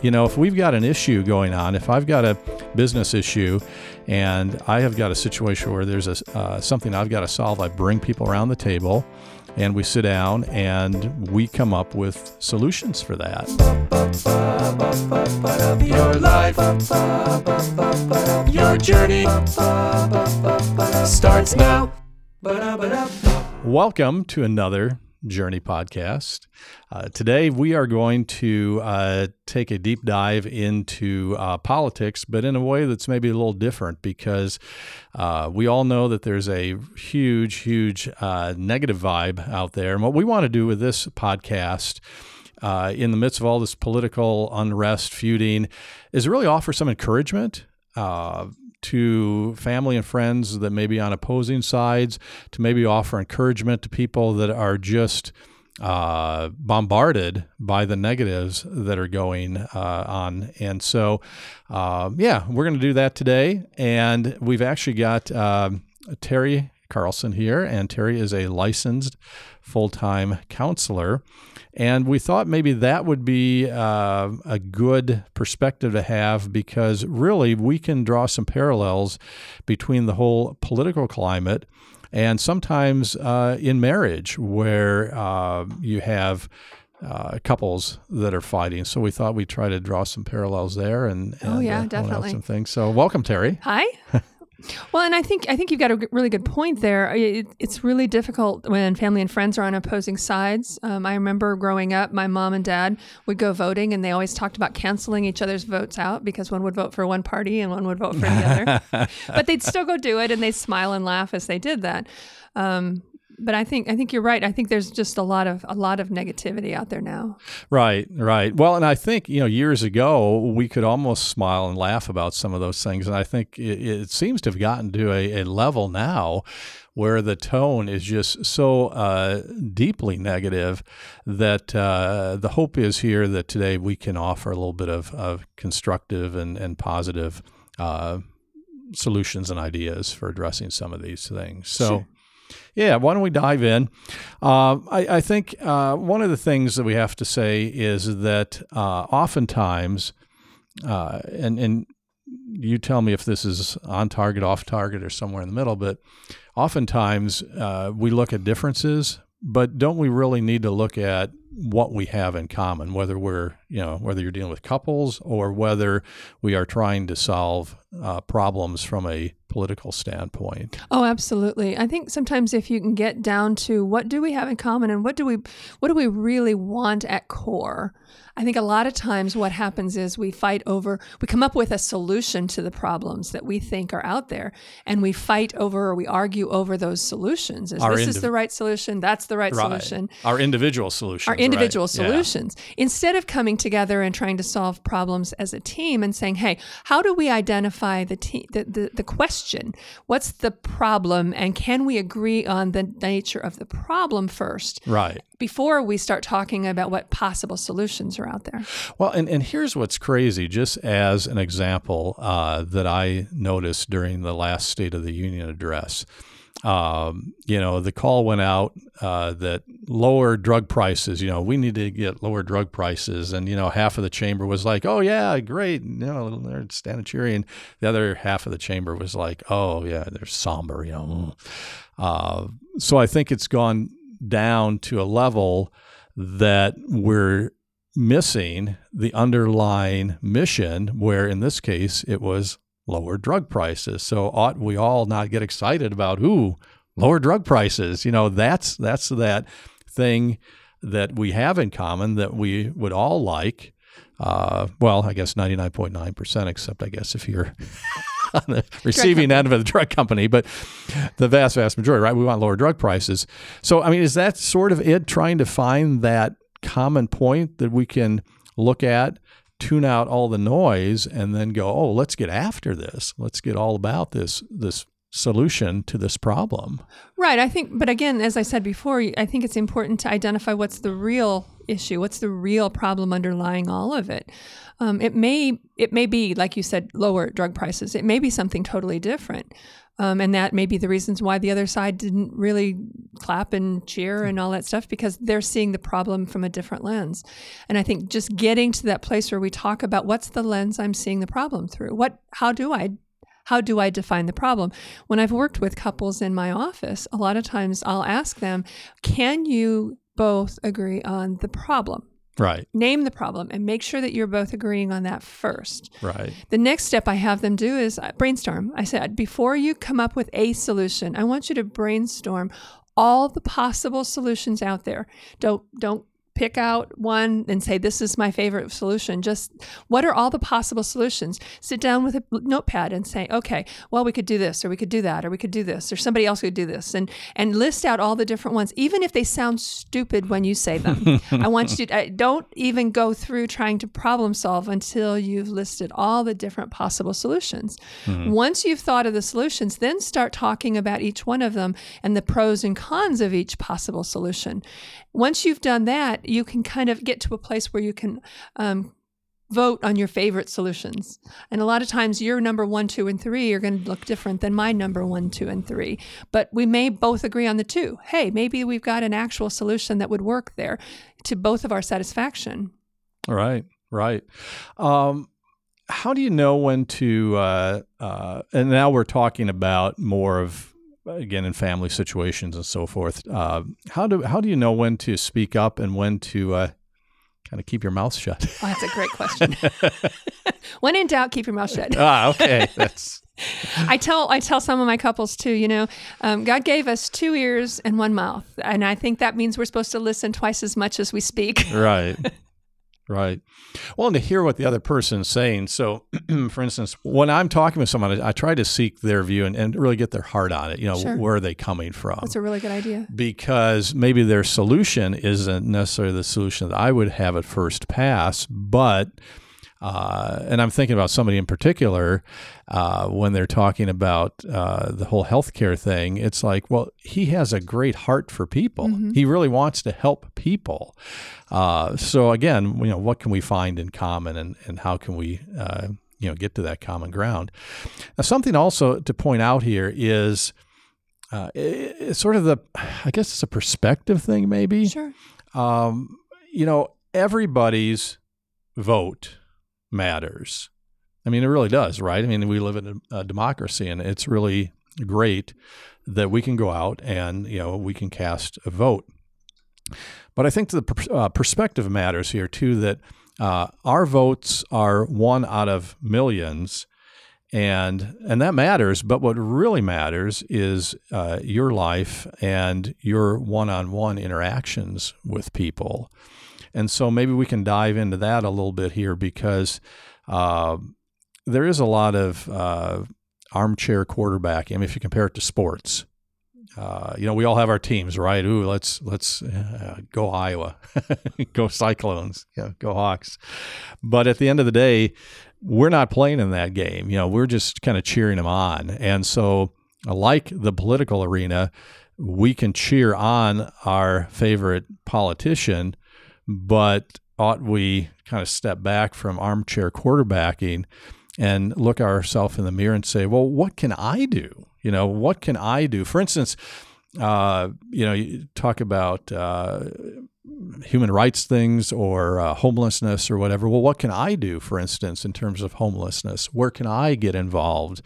You know, if we've got an issue going on, if I've got a business issue and I have got a situation where there's a, uh, something I've got to solve, I bring people around the table and we sit down and we come up with solutions for that. Your life, your journey starts now. Welcome to another Journey podcast. Uh, today, we are going to uh, take a deep dive into uh, politics, but in a way that's maybe a little different because uh, we all know that there's a huge, huge uh, negative vibe out there. And what we want to do with this podcast. Uh, in the midst of all this political unrest, feuding, is really offer some encouragement to family and friends that may be on opposing sides, to maybe offer encouragement to people that are just uh, bombarded by the negatives that are going uh, on. And so, uh, yeah, we're going to do that today. And we've actually got um, Terry Carlson here, and Terry is a licensed full time counselor. And we thought maybe that would be uh, a good perspective to have because really we can draw some parallels between the whole political climate and sometimes uh, in marriage where uh, you have. Uh, couples that are fighting. So we thought we'd try to draw some parallels there and, and oh yeah, uh, definitely some things. So welcome, Terry. Hi. Well, and I think I think you've got a really good point there. It, it's really difficult when family and friends are on opposing sides. Um, I remember growing up, my mom and dad would go voting, and they always talked about canceling each other's votes out because one would vote for one party and one would vote for the other. but they'd still go do it, and they'd smile and laugh as they did that. Um, but I think I think you're right. I think there's just a lot of a lot of negativity out there now. Right, right. Well, and I think you know years ago we could almost smile and laugh about some of those things, and I think it, it seems to have gotten to a, a, level now where the tone is just so uh, deeply negative that uh, the hope is here that today we can offer a little bit of, of constructive and and positive. Uh, solutions and ideas for addressing some of these things. So, sure. Yeah, why don't we dive in? Uh, I, I, think uh, one of the things that we have to say is that uh, oftentimes, uh, and and you tell me if this is on target, off target, or somewhere in the middle, but oftentimes uh, we look at differences, but don't we really need to look at what we have in common, whether we're, you know, whether you're dealing with couples or whether we are trying to solve uh, problems from a political standpoint. Oh, absolutely. I think sometimes if you can get down to what do we have in common and what do we what do we really want at core, I think a lot of times what happens is we fight over, we come up with a solution to the problems that we think are out there, and we fight over or we argue over those solutions. Is this indiv- is the right solution? That's the right, right. solution. Our individual solutions. Our individual right. solutions. Yeah. Instead of coming together and trying to solve problems as a team and saying, hey, how do we identify the, te- the, the, the question? What's the problem? And can we agree on the nature of the problem first? Right. Before we start talking about what possible solutions are out there. Well, and, and here's what's crazy, just as an example uh, that I noticed during the last State of the Union address. Um, you know, the call went out uh, that lower drug prices, you know, we need to get lower drug prices. And, you know, half of the chamber was like, oh, yeah, great. You know, they're. And the other half of the chamber was like, oh, yeah, they're somber, you know. Uh, so I think it's gone down to a level that we're missing the underlying mission, where in this case it was lower drug prices. So ought we all not get excited about ooh lower drug prices? You know that's that's that thing that we have in common that we would all like. Uh, well, I guess ninety nine point nine percent, except I guess if you're on the receiving end of the drug company, but the vast, vast majority, right? We want lower drug prices. So, I mean, is that sort of it? Trying to find that common point that we can look at, tune out all the noise, and then go, oh, let's get after this. Let's get all about this this solution to this problem. Right. I think, but again, as I said before, I think it's important to identify what's the real issue, what's the real problem underlying all of it. Um, it may it may be like you said, lower drug prices. It may be something totally different. Um, and that may be the reasons why the other side didn't really clap and cheer and all that stuff because they're seeing the problem from a different lens. And I think just getting to that place where we talk about what's the lens I'm seeing the problem through? What how do I how do I define the problem? When I've worked with couples in my office, a lot of times I'll ask them, "Can you both agree on the problem?" Right. Name the problem and make sure that you're both agreeing on that first. Right. The next step I have them do is uh, brainstorm. I said, before you come up with a solution, I want you to brainstorm all the possible solutions out there. Don't don't pick out one and say this is my favorite solution. Just what are all the possible solutions? Sit down with a notepad and say okay well we could do this or we could do that or we could do this or somebody else could do this and and list out all the different ones even if they sound stupid when you say them. I want you to uh, don't even go through trying to problem solve until you've listed all the different possible solutions. Mm-hmm. once you've thought of the solutions then start talking about each one of them and the pros and cons of each possible solution. Once you've done that you can kind of get to a place where you can um, vote on your favorite solutions. And a lot of times your number one, two, and three are going to look different than my number one, two, and three. But we may both agree on the two. Hey, maybe we've got an actual solution that would work there to both of our satisfaction. Right, right. Um, how do you know when to, uh, uh, and now we're talking about more of again in family situations and so forth. Uh, how do how do you know when to speak up and when to uh, kind of keep your mouth shut? Oh, that's a great question. when in doubt, keep your mouth shut. ah, okay, that's. I tell I tell some of my couples too. You know, um, God gave us two ears and one mouth, and I think that means we're supposed to listen twice as much as we speak. Right. Right. Well, and to hear what the other person's saying. So, for instance, when I'm talking with someone, I, try to seek their view and, and, really get their heart on it. You know, sure. where are they coming from? That's a really good idea. Because maybe their solution isn't necessarily the solution that I would have at first pass, but uh, and I'm thinking about somebody in particular uh, when they're talking about uh, the whole healthcare thing. It's like, well, he has a great heart for people. Mm-hmm. He really wants to help people. Uh, so again, you know, what can we find in common, and and how can we uh, you know get to that common ground? Now, something also to point out here is. Uh, it, it's sort of the, I guess it's a perspective thing, maybe. Sure. Um, you know, everybody's vote matters. I mean, it really does, right? I mean, we live in a, a democracy, and it's really great that we can go out and you know we can cast a vote. But I think the uh, perspective matters here too. That uh, our votes are one out of millions, and and that matters. But what really matters is uh, your life and your one-on-one interactions with people. And so maybe we can dive into that a little bit here because uh, there is a lot of uh, armchair quarterbacking. I mean, if you compare it to sports, uh, you know, we all have our teams, right? Ooh, let's let's uh, go Iowa, go Cyclones, yeah, go Hawks. But at the end of the day, we're not playing in that game. You know, we're just kind of cheering them on. And so, like the political arena, we can cheer on our favorite politician but ought we kind of step back from armchair quarterbacking and look ourselves in the mirror and say, well, what can I do? You know, what can I do? For instance, uh, you know, you talk about uh, human rights things or uh, homelessness or whatever. Well, what can I do, for instance, in terms of homelessness? Where can I get involved?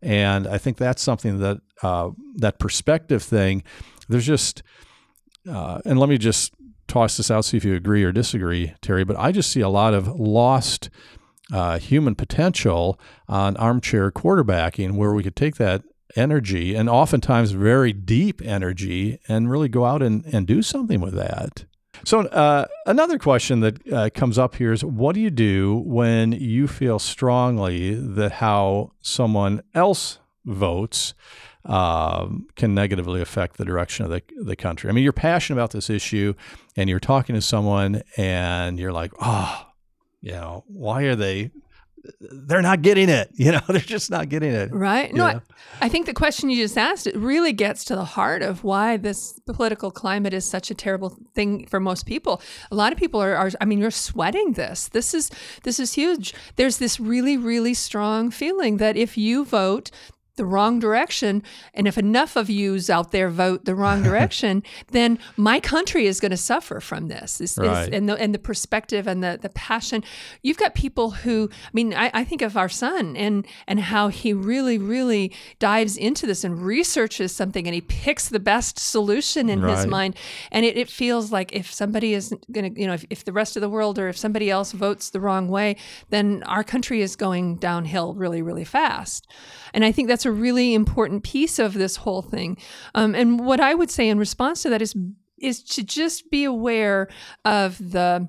And I think that's something that uh, that perspective thing. There's just, uh, and let me just toss this out, see if you agree or disagree, Terry. But I just see a lot of lost uh, human potential on armchair quarterbacking where we could take that energy and oftentimes very deep energy and really go out and, and do something with that. So, uh, another question that uh, comes up here is what do you do when you feel strongly that how someone else votes um, can negatively affect the direction of the, the country. I mean, you're passionate about this issue and you're talking to someone and you're like, oh, you know, why are they they're not getting it. You know, they're just not getting it. Right. No, I, I, think the question you just asked it really gets to the heart of why this political climate is such a terrible thing for most people. A lot of people are, are I mean, you're sweating this. This is this is huge. There's this really, really strong feeling that if you vote the wrong direction, and if enough of yous out there vote the wrong direction, then my country is going to suffer from this. this right. is, and the and the perspective and the the passion. You've got people who, I mean, I, I think of our son and and how he really really dives into this and researches something, and he picks the best solution in Right. his mind, and it, it feels like if somebody isn't going to, you know, if, if the rest of the world or if somebody else votes the wrong way, then our country is going downhill really really fast. And I think that's a really important piece of this whole thing. Um, and what I would say in response to that is is to just be aware of the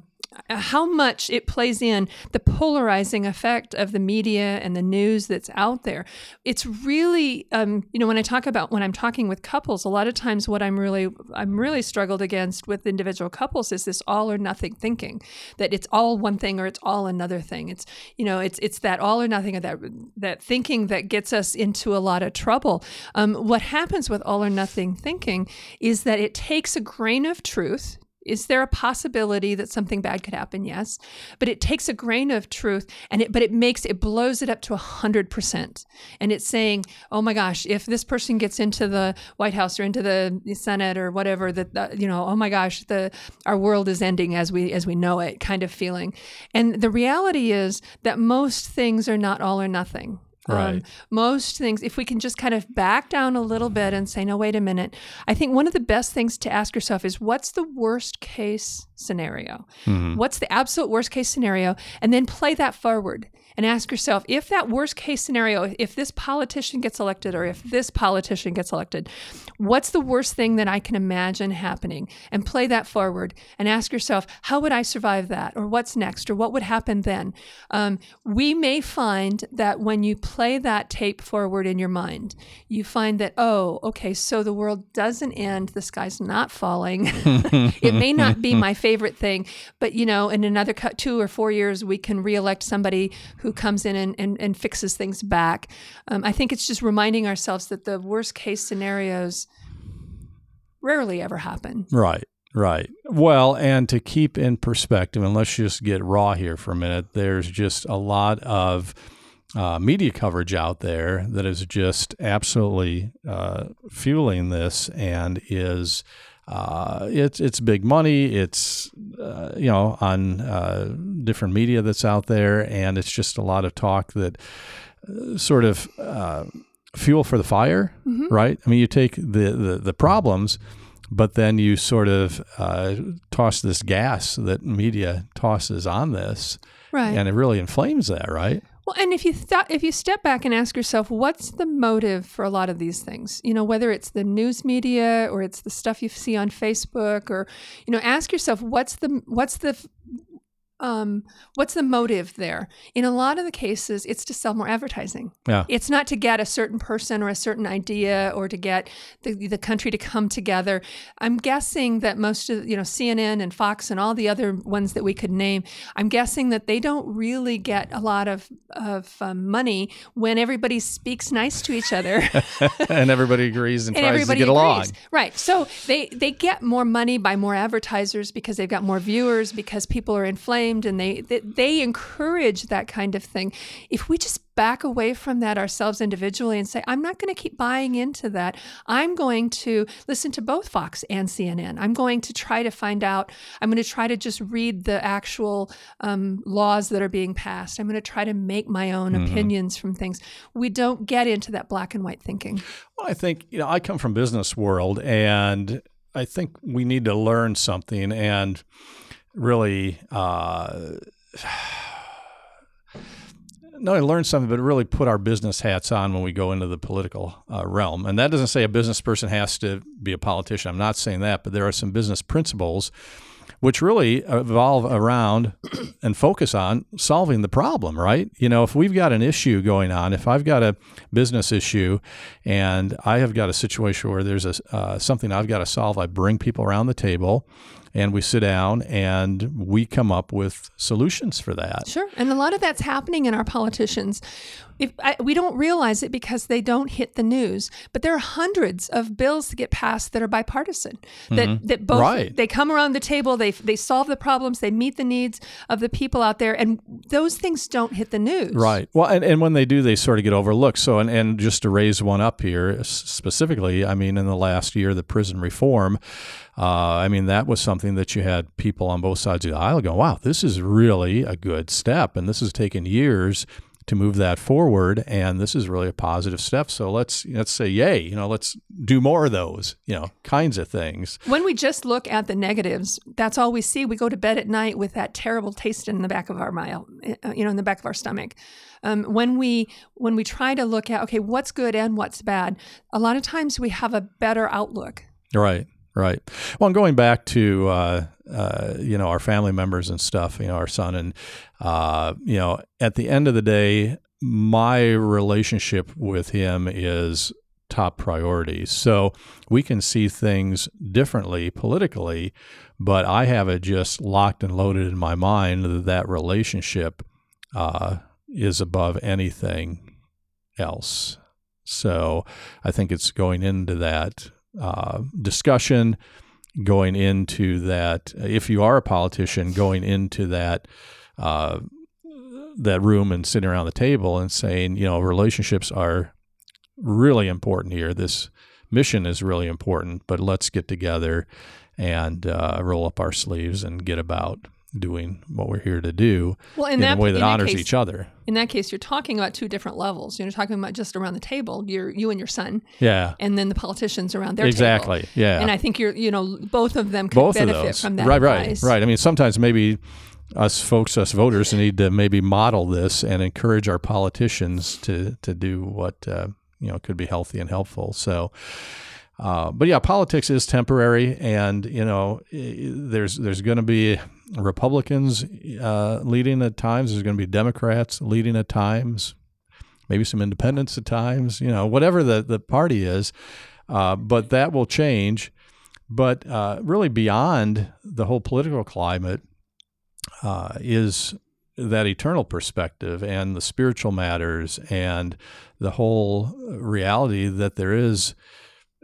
how much it plays in the polarizing effect of the media and the news that's out there. It's really, um, you know, when I talk about when I'm talking with couples, a lot of times what I'm really I'm really struggled against with individual couples is this all or nothing thinking that it's all one thing or it's all another thing. It's you know it's it's that all or nothing or that that thinking that gets us into a lot of trouble. Um, what happens with all or nothing thinking is that it takes a grain of truth is there a possibility that something bad could happen? Yes. But it takes a grain of truth and it but it makes it blows it up to 100% and it's saying oh my gosh if this person gets into the white house or into the senate or whatever that that, you know oh my gosh the our world is ending as we as we know it kind of feeling. And the reality is that most things are not all or nothing Um, Right. most things, if we can just kind of back down a little bit and say, no, wait a minute. I think one of the best things to ask yourself is what's the worst case scenario? Mhm. What's the absolute worst case scenario? And then play that forward and ask yourself if that worst case scenario, if this politician gets elected or if this politician gets elected, what's the worst thing that I can imagine happening? And play that forward and ask yourself, how would I survive that? Or what's next? Or what would happen then? Um, we may find that when you play that tape forward in your mind, you find that, oh, okay, so the world doesn't end, the sky's not falling. it may not be my favorite thing, but you know, in another two or four years, we can reelect somebody who comes in and, and, and fixes things back. Um, I think it's just reminding ourselves that the worst case scenarios rarely ever happen. Right, right. Well, and to keep in perspective, and let's just get raw here for a minute, there's just a lot of uh, media coverage out there that is just absolutely uh, fueling this and is. Uh, it's it's big money. It's uh, you know on uh, different media that's out there, and it's just a lot of talk that uh, sort of uh, fuel for the fire, Mhm. right? I mean, you take the the, the problems, but then you sort of uh, toss this gas that media tosses on this, Right. and it really inflames that, right? Well, and if you thought, if you step back and ask yourself, what's the motive for a lot of these things? You know, whether it's the news media or it's the stuff you see on Facebook, or you know, ask yourself, what's the what's the um, what's the motive there? In a lot of the cases, it's to sell more advertising. Yeah. It's not to get a certain person or a certain idea or to get the, the country to come together. I'm guessing that most of, you know, CNN and Fox and all the other ones that we could name, I'm guessing that they don't really get a lot of, of um, money when everybody speaks nice to each other. and everybody agrees and, and tries to get agrees. along. Right. So they they get more money by more advertisers because they've got more viewers because people are inflamed and they they, they encourage that kind of thing. If we just back away from that ourselves individually and say, I'm not going to keep buying into that. I'm going to listen to both Fox and CNN. I'm going to try to find out. I'm going to try to just read the actual um, laws that are being passed. I'm going to try to make my own opinions from things. We don't get into that black and white thinking. Well, I think you know I come from business world, and I think we need to learn something and really uh, not only learn something, but really put our business hats on when we go into the political uh, realm. And that doesn't say a business person has to be a politician. I'm not saying that, but there are some business principles which really evolve around and focus on solving the problem, right? You know, if we've got an issue going on, if I've got a business issue and I have got a situation where there's a uh, something I've got to solve, I bring people around the table and we sit down and we come up with solutions for that. Sure. And a lot of that's happening in our politicians. If I, we don't realize it because they don't hit the news, but there are hundreds of bills that get passed that are bipartisan. That Mhm. that both Right. they come around the table, they they solve the problems, they meet the needs of the people out there, and those things don't hit the news. Right. Well, and, and when they do, they sort of get overlooked. So, and, and just to raise one up here specifically, I mean, in the last year, the prison reform, uh, I mean, that was something that you had people on both sides of the aisle go, wow, this is really a good step. And this has taken years to move that forward. And this is really a positive step. So let's, let's say, yay, you know, let's do more of those, you know, kinds of things. When we just look at the negatives, that's all we see. We go to bed at night with that terrible taste in the back of our mouth, uh, you know, in the back of our stomach. Um, when we when we try to look at okay, what's good and what's bad, a lot of times we have a better outlook. Right, right. Well, and going back to uh, uh, you know our family members and stuff, you know our son, and uh, you know at the end of the day, my relationship with him is top priority. So we can see things differently politically, but I have it just locked and loaded in my mind that that relationship uh, is above anything else. So I think it's going into that uh, discussion, going into that. If you are a politician, going into that uh, that room and sitting around the table and saying, you know, relationships are really important here. This mission is really important, but let's get together and uh, roll up our sleeves and get about doing what we're here to do Well, in in, that a way that honors case, each other. In that case, you're talking about two different levels. You're talking about just around the table, you're you and your son, Yeah, and then the politicians around their table. exactly. Yeah, And I think you're, you know, both of them could both of benefit from that right, advice. right, right. I mean, sometimes maybe us folks, us voters, need to maybe model this and encourage our politicians to to do what uh, you know could be healthy and helpful. So. Uh, but yeah, politics is temporary, and you know, there's there's going to be Republicans uh, leading at times. There's going to be Democrats leading at times, maybe some independents at times. You know, whatever the the party is, uh, but that will change. But uh, really, beyond the whole political climate, uh, is that eternal perspective and the spiritual matters and the whole reality that there is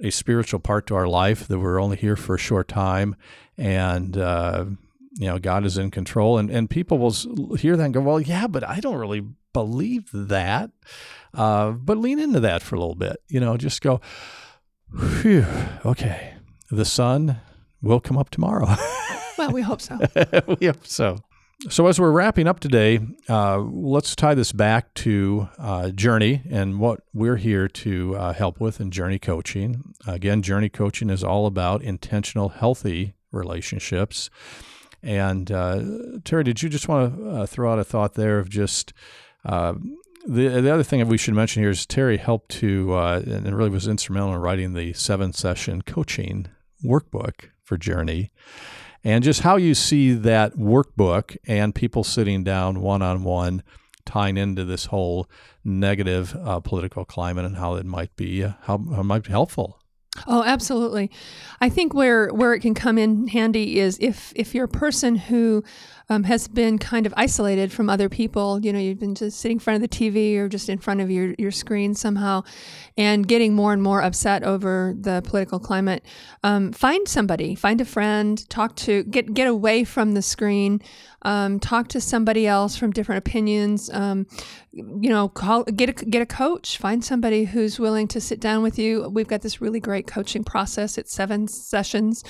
a spiritual part to our life that we're only here for a short time and uh, you know god is in control and, and people will hear that and go well yeah but i don't really believe that uh, but lean into that for a little bit you know just go Phew, okay the sun will come up tomorrow Well, we hope so. we hope so. So, as we're wrapping up today, uh, let's tie this back to uh, Journey and what we're here to uh, help with in Journey Coaching. Again, Journey Coaching is all about intentional, healthy relationships. And uh, Terry, did you just want to uh, throw out a thought there of just uh, the the other thing that we should mention here is Terry helped to uh, and really was instrumental in writing the seven session coaching workbook for Journey and just how you see that workbook and people sitting down one on one tying into this whole negative uh, political climate and how it might be uh, how, how it might be helpful. Oh, absolutely. I think where where it can come in handy is if if you're a person who um, has been kind of isolated from other people. You know, you've been just sitting in front of the TV or just in front of your your screen somehow, and getting more and more upset over the political climate. Um, find somebody, find a friend, talk to get get away from the screen. Um, talk to somebody else from different opinions. Um, you know, call get a get a coach. Find somebody who's willing to sit down with you. We've got this really great coaching process. It's seven sessions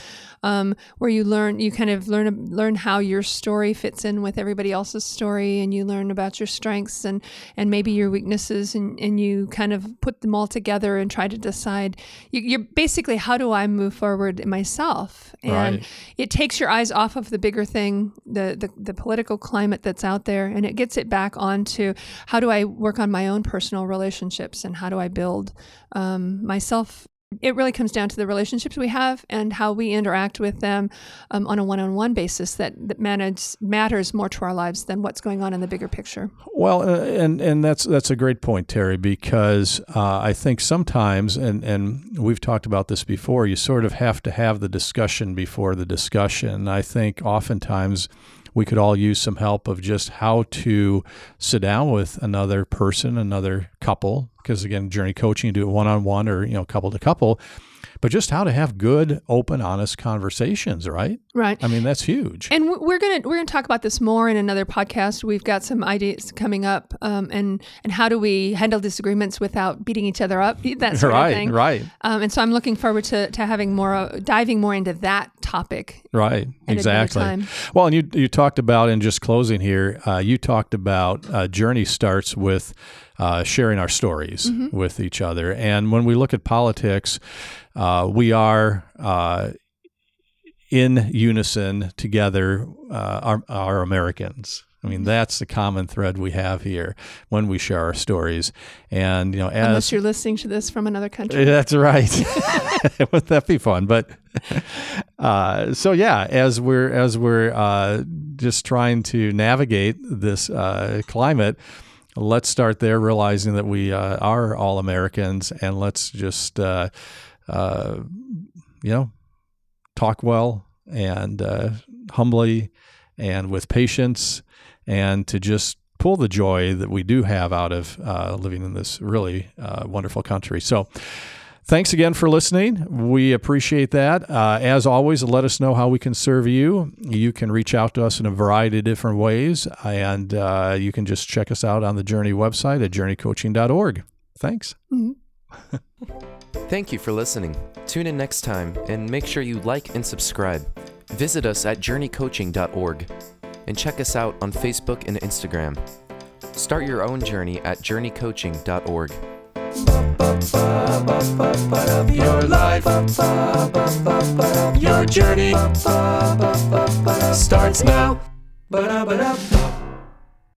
um, where you learn you kind of learn learn how your story fits in with everybody else's story, and you learn about your strengths and and maybe your weaknesses, and and you kind of put them all together and try to decide. You, you're basically how do I move forward myself, and Right. it takes your eyes off of the bigger thing, the, the the political climate that's out there, and it gets it back onto how do I work on my own personal relationships and how do I build um, myself. It really comes down to the relationships we have and how we interact with them um, on a one-on-one basis. That that manage, matters more to our lives than what's going on in the bigger picture. Well, uh, and and that's that's a great point, Terry, because uh, I think sometimes, and and we've talked about this before, you sort of have to have the discussion before the discussion. I think oftentimes we could all use some help of just how to sit down with another person, another couple, because again, journey coaching, do it one on one or you know couple to couple but just how to have good, open, honest conversations, right? Right. I mean, that's huge. And we're gonna we're gonna talk about this more in another podcast. We've got some ideas coming up, um, and and how do we handle disagreements without beating each other up? That sort right, of thing. Right. Um, and so I'm looking forward to to having more uh, diving more into that topic. Right. Exactly. Well, and you you talked about in just closing here. Uh, you talked about uh, journey starts with. Uh, sharing our stories mm-hmm. with each other. And when we look at politics, uh, we are uh, in unison together, uh, our, our Americans. I mean, that's the common thread we have here when we share our stories. And you know, as, unless you're listening to this from another country, that's right. Wouldn't that be fun? But uh, so yeah, as we're as we're uh, just trying to navigate this uh, climate, let's start there, realizing that we uh, are all Americans, and let's just uh, uh, you know talk well and humbly and with patience and to just pull the joy that we do have out of uh, living in this really uh, wonderful country. So, thanks again for listening. We appreciate that. Uh, as always, let us know how we can serve you. You can reach out to us in a variety of different ways, and uh, you can just check us out on the Journey website at journeycoaching.org. Thanks. Mm-hmm. Thank you for listening. Tune in next time and make sure you like and subscribe. Visit us at journeycoaching.org and check us out on Facebook and Instagram. Start your own journey at journeycoaching.org. Your life, your journey starts now.